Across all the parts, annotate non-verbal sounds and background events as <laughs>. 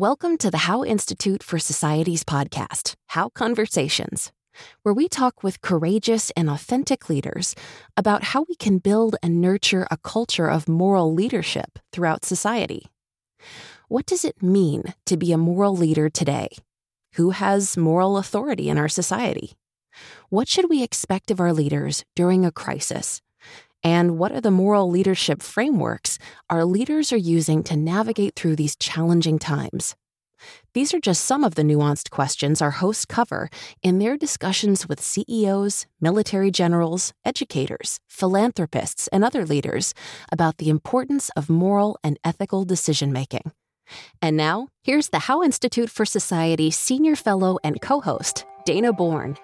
Welcome to the How Institute for Society's podcast, How Conversations, where we talk with courageous and authentic leaders about how we can build and nurture a culture of moral leadership throughout society. What does it mean to be a moral leader today? Who has moral authority in our society? What should we expect of our leaders during a crisis? And what are the moral leadership frameworks our leaders are using to navigate through these challenging times? These are just some of the nuanced questions our hosts cover in their discussions with CEOs, military generals, educators, philanthropists, and other leaders about the importance of moral and ethical decision making. And now, here's the How Institute for Society Senior Fellow and co host, Dana Born.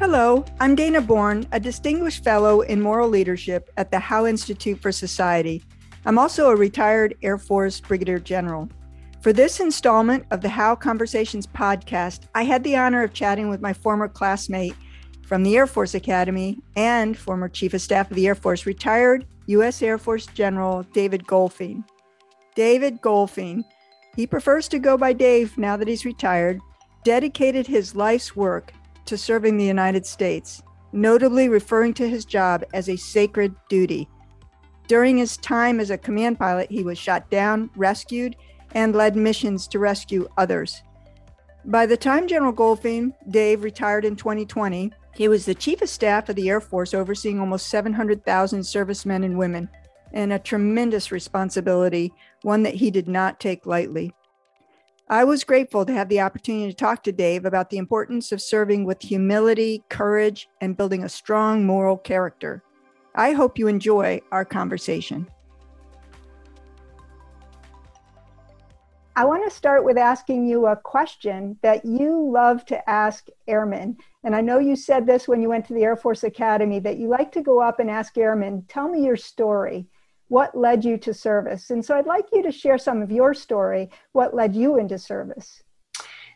Hello, I'm Dana Born, a distinguished fellow in moral leadership at the How Institute for Society. I'm also a retired Air Force Brigadier General. For this installment of the How Conversations podcast, I had the honor of chatting with my former classmate from the Air Force Academy and former Chief of Staff of the Air Force, retired U.S. Air Force General David Goldfein. David Goldfein, he prefers to go by Dave now that he's retired, dedicated his life's work to serving the United States, notably referring to his job as a sacred duty. During his time as a command pilot, he was shot down, rescued, and led missions to rescue others. By the time General Goldfein, Dave, retired in 2020, he was the Chief of Staff of the Air Force, overseeing almost 700,000 servicemen and women, and a tremendous responsibility, one that he did not take lightly. I was grateful to have the opportunity to talk to Dave about the importance of serving with humility, courage, and building a strong moral character. I hope you enjoy our conversation. I want to start with asking you a question that you love to ask airmen. And I know you said this when you went to the Air Force Academy that you like to go up and ask airmen, tell me your story what led you to service? And so I'd like you to share some of your story, what led you into service.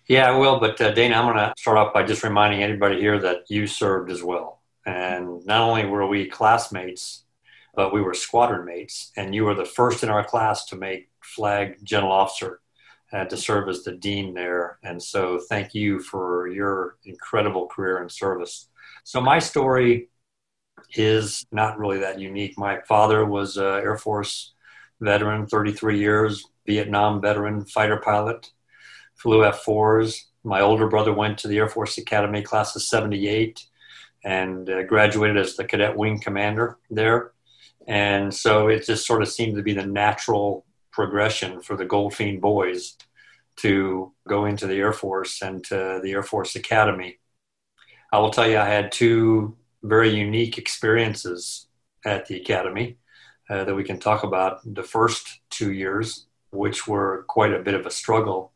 Yeah, I will. But uh, Dana, I'm going to start off by just reminding anybody here that you served as well. And not only were we classmates, but we were squadron mates. And you were the first in our class to make flag general officer and to serve as the dean there. And so thank you for your incredible career in service. So my story is not really that unique. My father was an Air Force veteran, 33 years, Vietnam veteran, fighter pilot, flew F 4s. My older brother went to the Air Force Academy class of 78 and uh, graduated as the cadet wing commander there. And so it just sort of seemed to be the natural progression for the Goldfein boys to go into the Air Force and to the Air Force Academy. I will tell you, I had two very unique experiences at the academy uh, that we can talk about. The first two years, which were quite a bit of a struggle,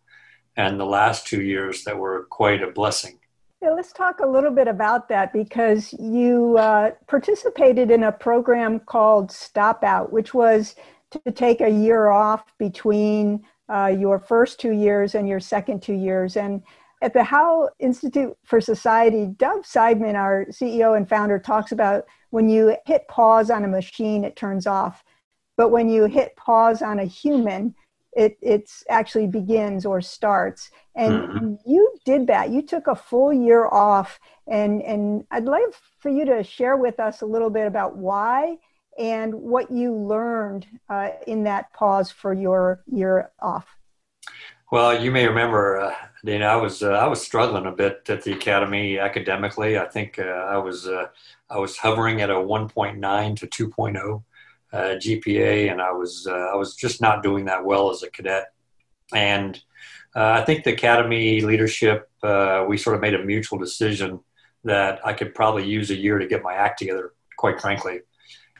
and the last two years that were quite a blessing. Yeah, let's talk a little bit about that because you uh, participated in a program called Stop Out, which was to take a year off between uh, your first two years and your second two years. And at the How Institute for Society, Dov Seidman, our CEO and founder, talks about when you hit pause on a machine, it turns off. But when you hit pause on a human, it it's actually begins or starts. And mm-hmm. you did that. You took a full year off. And, and I'd like for you to share with us a little bit about why and what you learned uh, in that pause for your year off. Well, you may remember, uh, Dana, I was uh, I was struggling a bit at the academy academically. I think uh, I was uh, I was hovering at a 1.9 to 2.0 uh, GPA, and I was uh, I was just not doing that well as a cadet. And I think the academy leadership we sort of made a mutual decision that I could probably use a year to get my act together. Quite frankly,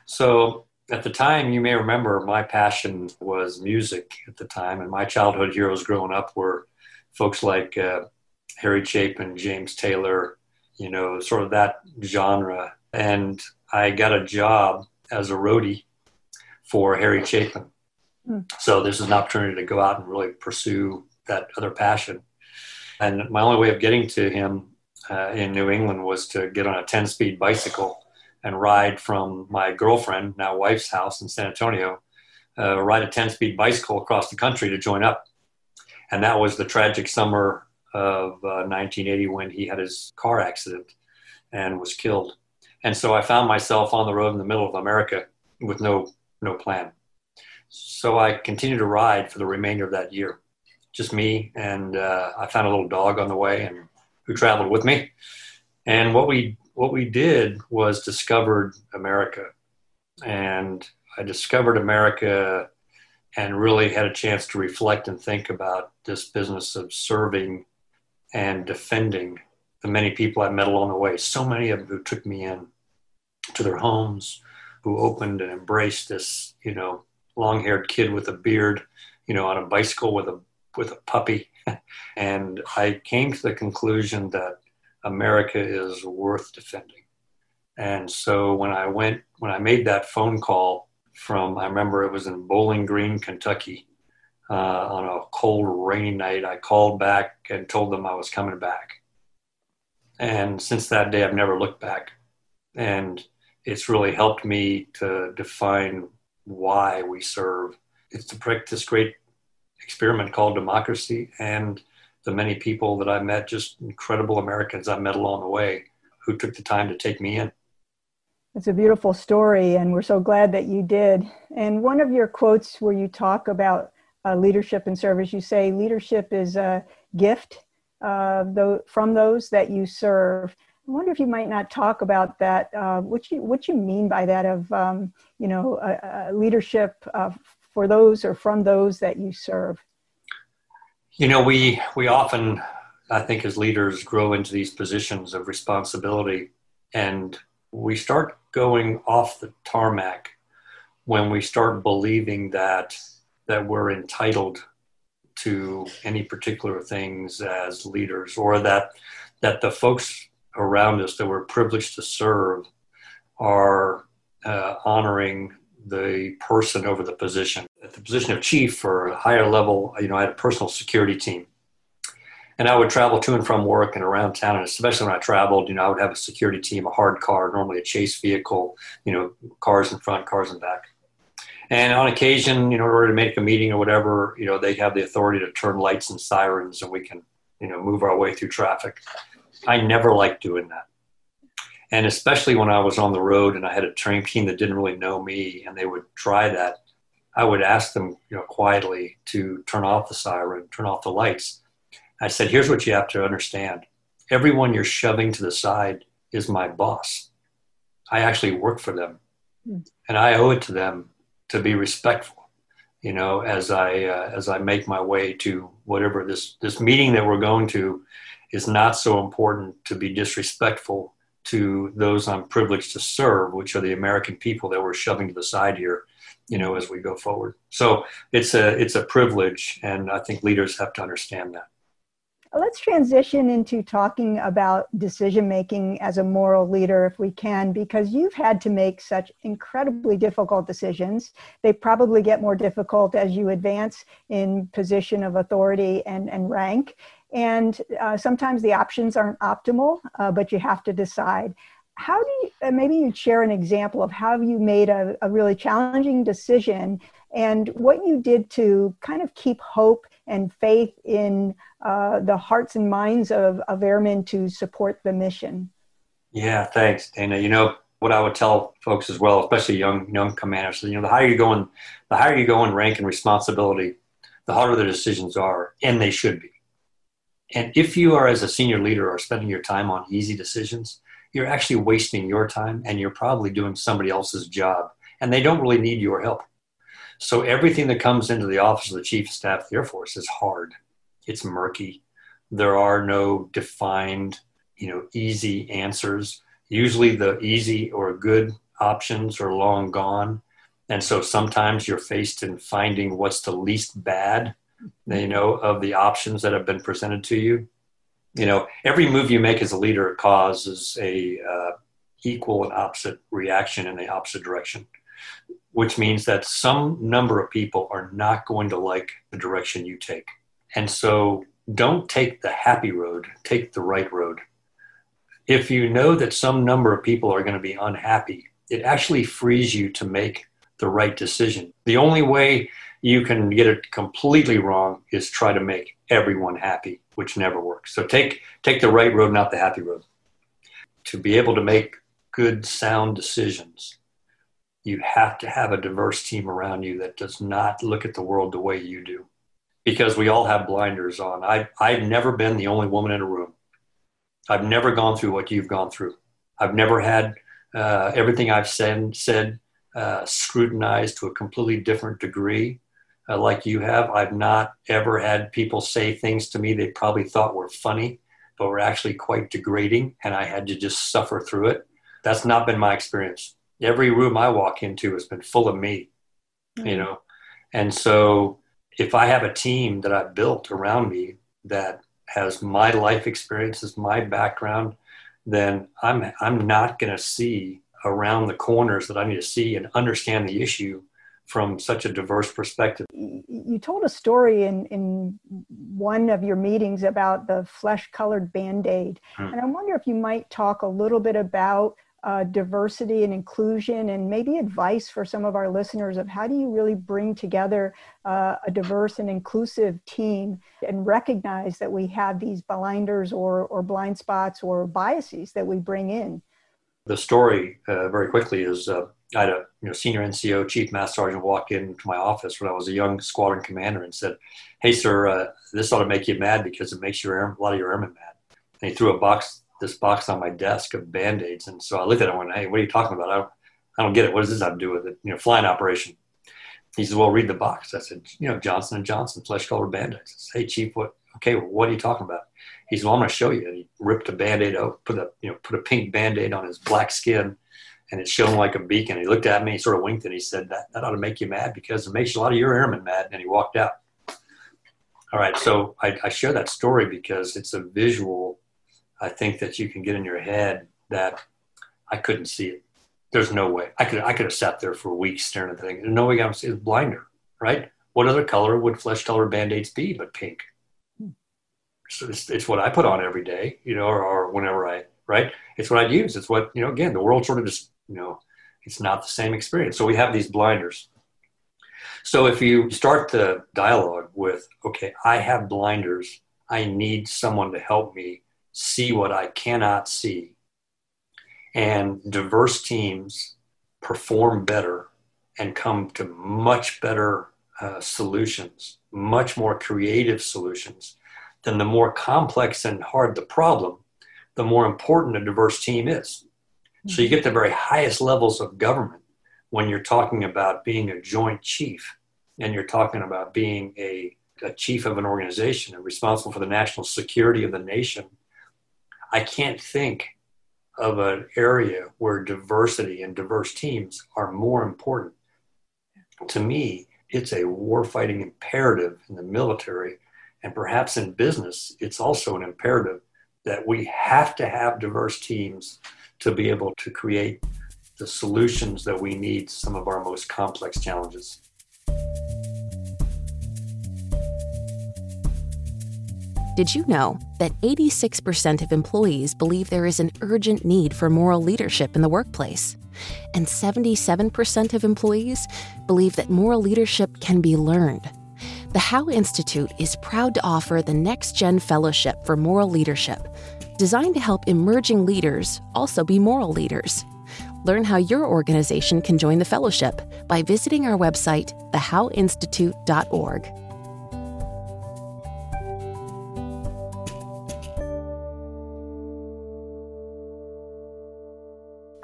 so at the time, you may remember my passion was music at the time, and my childhood heroes growing up were folks like uh, Harry Chapin, James Taylor, you know, sort of that genre. And I got a job as a roadie for Harry Chapin. Mm. So this is an opportunity to go out and really pursue that other passion. And my only way of getting to him uh, in New England was to get on a 10 speed bicycle and ride from my girlfriend, now wife's house in San Antonio, uh, ride a 10 speed bicycle across the country to join up. And that was the tragic summer of uh, 1980 when he had his car accident and was killed. And so I found myself on the road in the middle of America with no, no plan. So I continued to ride for the remainder of that year. Just me, and uh, I found a little dog on the way and who traveled with me. And what we what we did was discovered America. And I discovered America and really had a chance to reflect and think about this business of serving and defending the many people I met along the way. So many of them who took me in to their homes, who opened and embraced this, you know, long-haired kid with a beard, you know, on a bicycle with a with a puppy. <laughs> and I came to the conclusion that America is worth defending. And so when I went, when I made that phone call from, I remember it was in Bowling Green, Kentucky, uh, on a cold, rainy night, I called back and told them I was coming back. And since that day, I've never looked back. And it's really helped me to define why we serve. It's to this great experiment called democracy and the many people that I met, just incredible Americans I met along the way who took the time to take me in. It's a beautiful story, and we're so glad that you did. And one of your quotes where you talk about uh, leadership and service, you say leadership is a gift uh, from those that you serve. I wonder if you might not talk about that. Uh, what you what you mean by that of um, you know leadership uh, for those or from those that you serve. You know, we we often, I think, as leaders, grow into these positions of responsibility, and we start going off the tarmac when we start believing that that we're entitled to any particular things as leaders or that that the folks around us that we're privileged to serve are uh, honoring the person over the position. At the position of chief or a higher level, you know, I had a personal security team. And I would travel to and from work and around town, and especially when I traveled, you know, I would have a security team, a hard car, normally a chase vehicle, you know, cars in front, cars in back. And on occasion, you know, in order to make a meeting or whatever, you know, they have the authority to turn lights and sirens and we can, you know, move our way through traffic. I never liked doing that. And especially when I was on the road and I had a train team that didn't really know me and they would try that, I would ask them, you know, quietly to turn off the siren, turn off the lights. I said, here's what you have to understand. Everyone you're shoving to the side is my boss. I actually work for them. Hmm. And I owe it to them to be respectful you know as i uh, as i make my way to whatever this this meeting that we're going to is not so important to be disrespectful to those i'm privileged to serve which are the american people that we're shoving to the side here you know as we go forward so it's a it's a privilege and i think leaders have to understand that Let's transition into talking about decision making as a moral leader, if we can, because you've had to make such incredibly difficult decisions. They probably get more difficult as you advance in position of authority and, and rank. And uh, sometimes the options aren't optimal, uh, but you have to decide. How do you, maybe you'd share an example of how you made a, a really challenging decision and what you did to kind of keep hope and faith in uh, the hearts and minds of, of airmen to support the mission. Yeah, thanks, Dana. You know what I would tell folks as well, especially young young commanders. You know, the higher you go in, the higher you go in rank and responsibility, the harder the decisions are, and they should be. And if you are, as a senior leader, are spending your time on easy decisions, you're actually wasting your time, and you're probably doing somebody else's job, and they don't really need your help. So everything that comes into the office of the chief of staff of the Air Force is hard. It's murky. There are no defined, you know, easy answers. Usually the easy or good options are long gone. And so sometimes you're faced in finding what's the least bad, you know, of the options that have been presented to you. You know, every move you make as a leader causes a uh, equal and opposite reaction in the opposite direction which means that some number of people are not going to like the direction you take. And so don't take the happy road, take the right road. If you know that some number of people are going to be unhappy it actually frees you to make the right decision. The only way you can get it completely wrong is try to make everyone happy, which never works. So take take the right road, not the happy road. To be able to make good, sound decisions, you have to have a diverse team around you that does not look at the world the way you do. Because we all have blinders on. I, I've never been the only woman in a room. I've never gone through what you've gone through. I've never had uh, everything I've said, said uh, scrutinized to a completely different degree uh, like you have. I've not ever had people say things to me they probably thought were funny, but were actually quite degrading, and I had to just suffer through it. That's not been my experience. Every room I walk into has been full of me, mm-hmm. you know. And so if I have a team that I've built around me that has my life experiences, my background, then I'm I'm not going to see around the corners that I need to see and understand the issue from such a diverse perspective. You told a story in, in one of your meetings about the flesh colored band aid. Hmm. And I wonder if you might talk a little bit about uh, diversity and inclusion and maybe advice for some of our listeners of how do you really bring together uh, a diverse and inclusive team and recognize that we have these blinders or, or blind spots or biases that we bring in the story uh, very quickly is uh, I had a you know, senior NCO chief master sergeant walk into my office when I was a young squadron commander and said, "Hey, sir, uh, this ought to make you mad because it makes your a lot of your airmen mad." And he threw a box, this box on my desk of band aids, and so I looked at it and went, "Hey, what are you talking about? I don't, I don't get it. What does this have to do with it? You know, flying operation." He says, "Well, read the box." I said, "You know, Johnson and Johnson flesh colored band aids." "Hey, chief, what? Okay, what are you talking about?" He said, "Well, I'm going to show you." And he ripped a band-aid out, put a you know put a pink band-aid on his black skin, and it shone like a beacon. He looked at me, he sort of winked, and he said, "That that ought to make you mad because it makes a lot of your airmen mad." And he walked out. All right, so I, I share that story because it's a visual. I think that you can get in your head that I couldn't see it. There's no way I could. I could have sat there for weeks staring at the thing. There's no way I'm. It's blinder, right? What other color would flesh colored band aids be but pink? It's, it's, what I put on every day, you know, or, or whenever I, right? It's what I use. It's what, you know, again, the world sort of just, you know, it's not the same experience. So we have these blinders. So if you start the dialogue with, okay, I have blinders, I need someone to help me see what I cannot see. And diverse teams perform better and come to much better uh, solutions, much more creative solutions then the more complex and hard the problem, the more important a diverse team is. So you get the very highest levels of government when you're talking about being a joint chief and you're talking about being a, a chief of an organization and responsible for the national security of the nation. I can't think of an area where diversity and diverse teams are more important. To me, it's a warfighting imperative in the military and perhaps in business, it's also an imperative that we have to have diverse teams to be able to create the solutions that we need to some of our most complex challenges. Did you know that 86% of employees believe there is an urgent need for moral leadership in the workplace? And 77% of employees believe that moral leadership can be learned. The How Institute is proud to offer the Next Gen Fellowship for Moral Leadership, designed to help emerging leaders also be moral leaders. Learn how your organization can join the fellowship by visiting our website, thehowinstitute.org.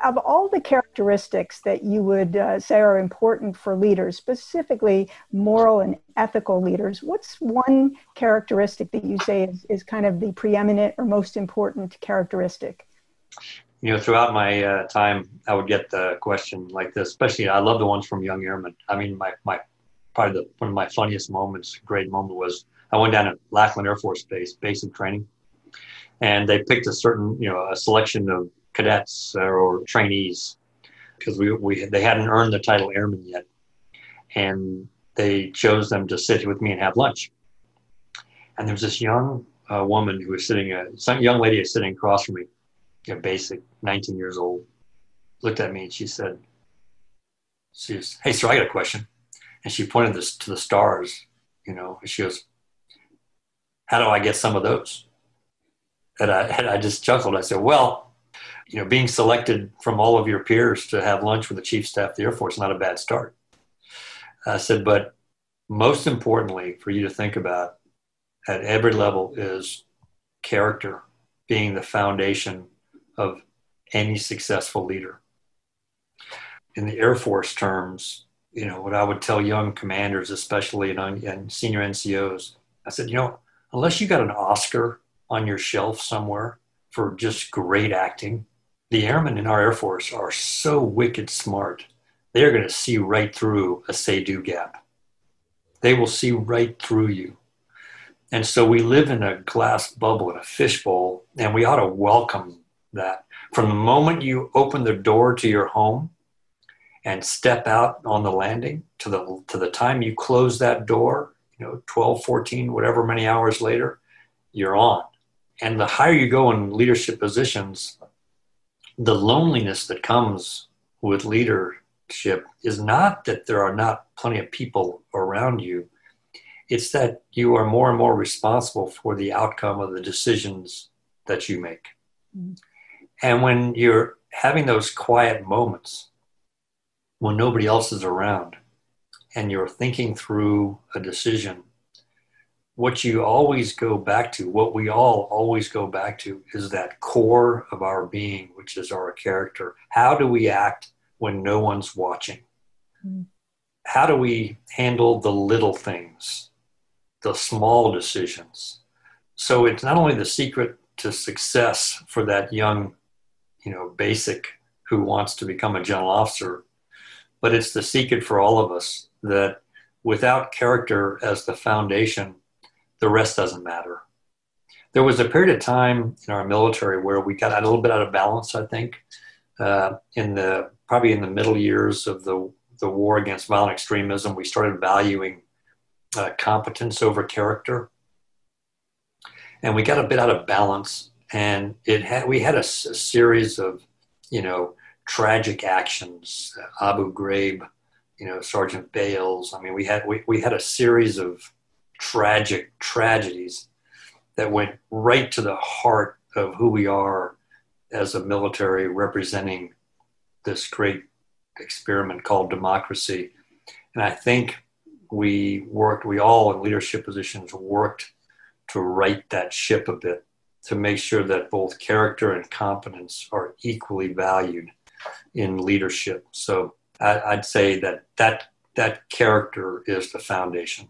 of all the characteristics that you would uh, say are important for leaders, specifically moral and ethical leaders, what's one characteristic that you say is, is kind of the preeminent or most important characteristic? You know, throughout my uh, time, I would get the question like this, especially I love the ones from young airmen. I mean, my, my probably the, one of my funniest moments, great moment was I went down at Lackland Air Force Base, basic training, and they picked a certain, you know, a selection of cadets or trainees because we, we they hadn't earned the title airman yet, and they chose them to sit with me and have lunch. And there was this young uh, woman who was sitting, uh, some young lady is sitting across from me, a basic, 19 years old, looked at me and she said, she was, hey, sir, I got a question. And she pointed this to the stars, you know, and she goes, how do I get some of those? And I, and I just chuckled. I said, well, you know, being selected from all of your peers to have lunch with the chief staff of the Air Force is not a bad start. I said, but most importantly for you to think about at every level is character being the foundation of any successful leader. In the Air Force terms, you know, what I would tell young commanders, especially and, and senior NCOs, I said, you know, unless you got an Oscar on your shelf somewhere for just great acting, the airmen in our Air Force are so wicked smart. They're going to see right through a say do gap. They will see right through you. And so we live in a glass bubble, in a fishbowl, and we ought to welcome that. From the moment you open the door to your home and step out on the landing to the, to the time you close that door, you know, 12, 14, whatever many hours later, you're on. And the higher you go in leadership positions, the loneliness that comes with leadership is not that there are not plenty of people around you it's that you are more and more responsible for the outcome of the decisions that you make. Mm-hmm. And when you're having those quiet moments when nobody else is around and you're thinking through a decision, what you always go back to, what we all always go back to, is that core of our being, which is our character. How do we act when no one's watching? Mm-hmm. How do we handle the little things? the small decisions. So it's not only the secret to success for that young, you know, basic who wants to become a general officer, but it's the secret for all of us that without character as the foundation, the rest doesn't matter. There was a period of time in our military where we got a little bit out of balance, I think, uh, in the probably in the middle years of the the war against violent extremism. We started valuing uh, competence over character. And we got a bit out of balance. And it had, we had a, a series of, you know, tragic actions, Abu Ghraib, you know, Sergeant Bales. I mean, we had, we, we had a series of tragic tragedies that went right to the heart of who we are as a military representing this great experiment called democracy. And I think we worked, we all in leadership positions worked to right that ship a bit to make sure that both character and competence are equally valued in leadership. So I, would say that, that that character is the foundation.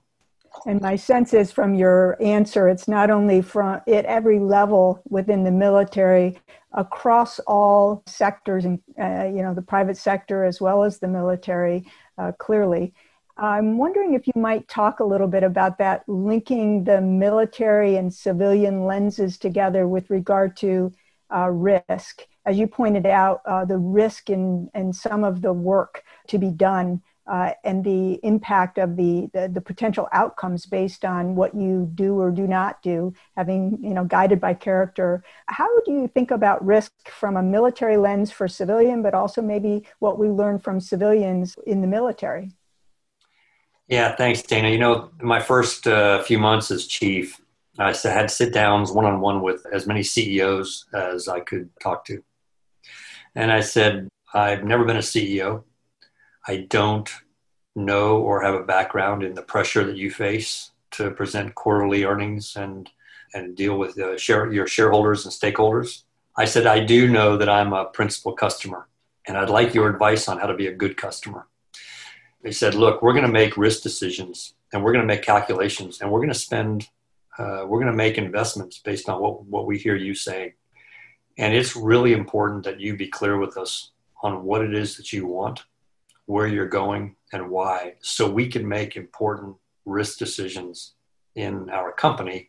And my sense is from your answer, it's not only from at every level within the military, across all sectors, and uh, you know the private sector as well as the military, uh, clearly. I'm wondering if you might talk a little bit about that, linking the military and civilian lenses together with regard to uh, risk. As you pointed out, uh, the risk in, in some of the work to be done uh, and the impact of the, the, the potential outcomes based on what you do or do not do, having you know guided by character. How do you think about risk from a military lens for civilian, but also maybe what we learn from civilians in the military? Yeah, thanks, Dana. You know, my first uh, few months as chief, I had sit downs one on one with as many CEOs as I could talk to. And I said, I've never been a CEO. I don't know or have a background in the pressure that you face to present quarterly earnings and, and deal with uh, share, your shareholders and stakeholders. I said, I do know that I'm a principal customer, and I'd like your advice on how to be a good customer. They said, look, we're going to make risk decisions and we're going to make calculations and we're going to spend, uh, we're going to make investments based on what, what we hear you saying. And it's really important that you be clear with us on what it is that you want, where you're going, and why, so we can make important risk decisions in our company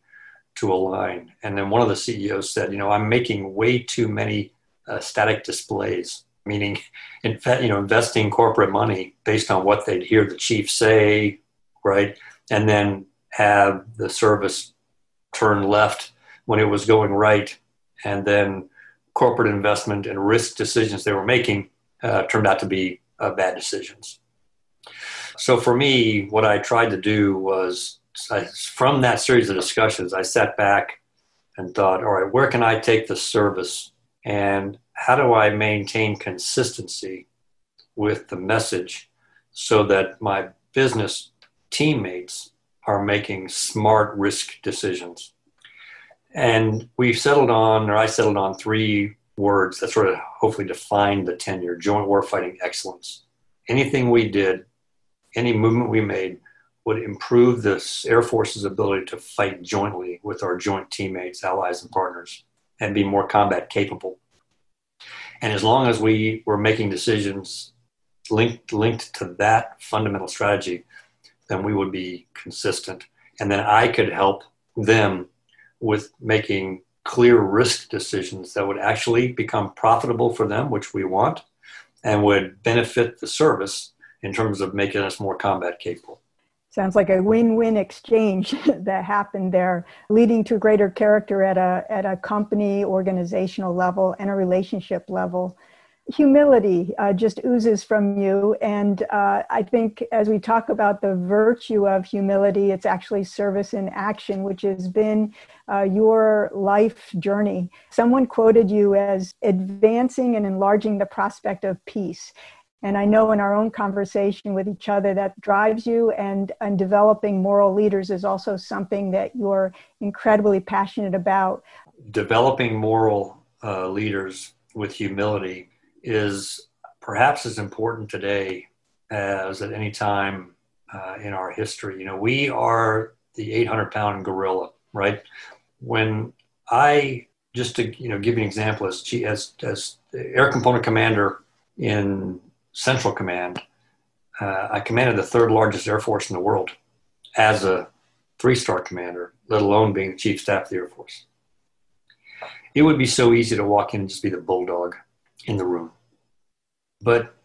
to align. And then one of the CEOs said, you know, I'm making way too many uh, static displays meaning <laughs> in fact, you know, investing corporate money based on what they'd hear the chief say, right? And then have the service turn left when it was going right. And then corporate investment and risk decisions they were making uh, turned out to be uh, bad decisions. So for me, what I tried to do was I, from that series of discussions, I sat back and thought, all right, where can I take the service and how do I maintain consistency with the message so that my business teammates are making smart risk decisions? And we settled on, or I settled on three words that sort of hopefully define the tenure joint warfighting excellence. Anything we did, any movement we made would improve the Air Force's ability to fight jointly with our joint teammates, allies, and partners and be more combat capable. And as long as we were making decisions linked, linked to that fundamental strategy, then we would be consistent. And then I could help them with making clear risk decisions that would actually become profitable for them, which we want, and would benefit the service in terms of making us more combat capable. Sounds like a win-win exchange <laughs> that happened there, leading to greater character at a at a company, organizational level, and a relationship level. Humility uh, just oozes from you, and uh, I think as we talk about the virtue of humility, it's actually service in action, which has been uh, your life journey. Someone quoted you as advancing and enlarging the prospect of peace. And I know in our own conversation with each other that drives you, and, and developing moral leaders is also something that you're incredibly passionate about. Developing moral uh, leaders with humility is perhaps as important today as at any time uh, in our history. You know, we are the 800 pound gorilla, right? When I just to you know give you an example as as as air component commander in Central Command, uh, I commanded the third largest air force in the world as a three star commander, let alone being the chief staff of the Air Force. It would be so easy to walk in and just be the bulldog in the room. But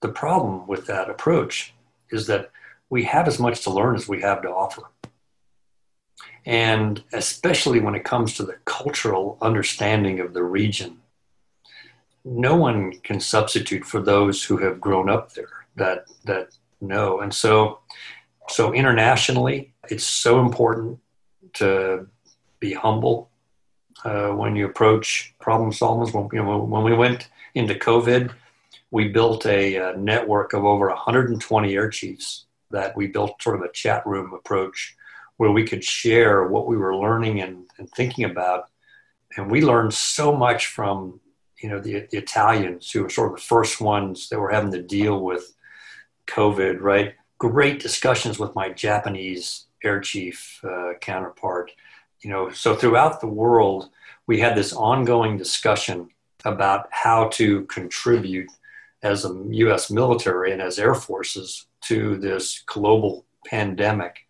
the problem with that approach is that we have as much to learn as we have to offer. And especially when it comes to the cultural understanding of the region no one can substitute for those who have grown up there that that know and so so internationally it's so important to be humble uh, when you approach problem solvers when, you know, when we went into covid we built a, a network of over 120 air chiefs that we built sort of a chat room approach where we could share what we were learning and, and thinking about and we learned so much from you know the, the Italians who were sort of the first ones that were having to deal with COVID, right? Great discussions with my Japanese air chief uh, counterpart. You know, so throughout the world, we had this ongoing discussion about how to contribute as a U.S. military and as air forces to this global pandemic,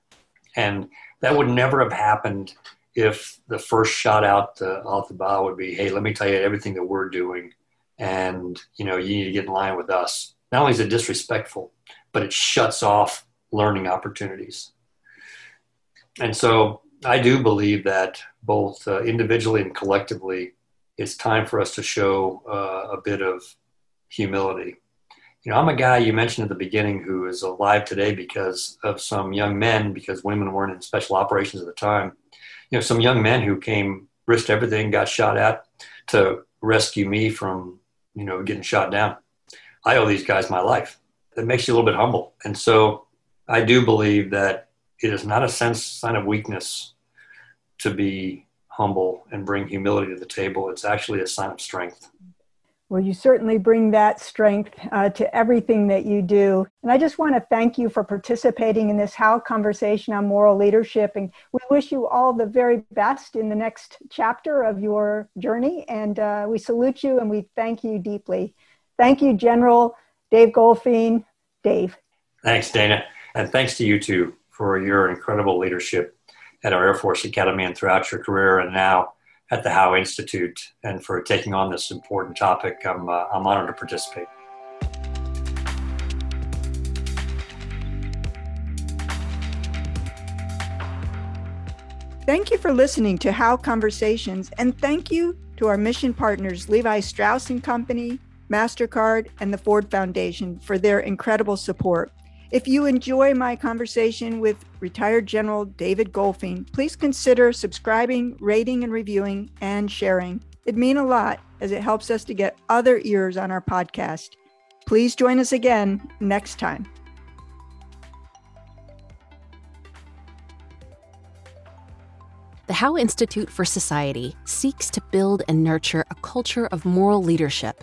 and that would never have happened if the first shot out the out the bow would be, hey, let me tell you everything that we're doing, and you know you need to get in line with us. Not only is it disrespectful, but it shuts off learning opportunities. And so I do believe that both uh, individually and collectively, it's time for us to show uh, a bit of humility. You know, I'm a guy you mentioned at the beginning who is alive today because of some young men, because women weren't in special operations at the time you know, some young men who came, risked everything, got shot at to rescue me from, you know, getting shot down. I owe these guys my life. That makes you a little bit humble. And so I do believe that it is not a sense, sign of weakness to be humble and bring humility to the table. It's actually a sign of strength. Well, you certainly bring that strength uh, to everything that you do. And I just want to thank you for participating in this How conversation on moral leadership. And we wish you all the very best in the next chapter of your journey. And uh, we salute you and we thank you deeply. Thank you, General Dave Goldfein. Dave. Thanks, Dana. And thanks to you too for your incredible leadership at our Air Force Academy and throughout your career and now at the How Institute and for taking on this important topic. I'm, uh, I'm honored to participate. Thank you for listening to How Conversations, and thank you to our mission partners, Levi Strauss and Company, MasterCard, and the Ford Foundation for their incredible support. If you enjoy my conversation with retired General David Goldfein, please consider subscribing, rating, and reviewing, and sharing. It'd mean a lot as it helps us to get other ears on our podcast. Please join us again next time. The How Institute for Society seeks to build and nurture a culture of moral leadership,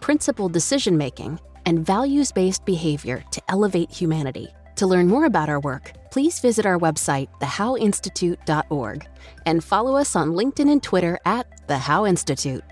principled decision making, and values based behavior to elevate humanity. To learn more about our work, please visit our website, thehowinstitute.org, and follow us on LinkedIn and Twitter at The How Institute.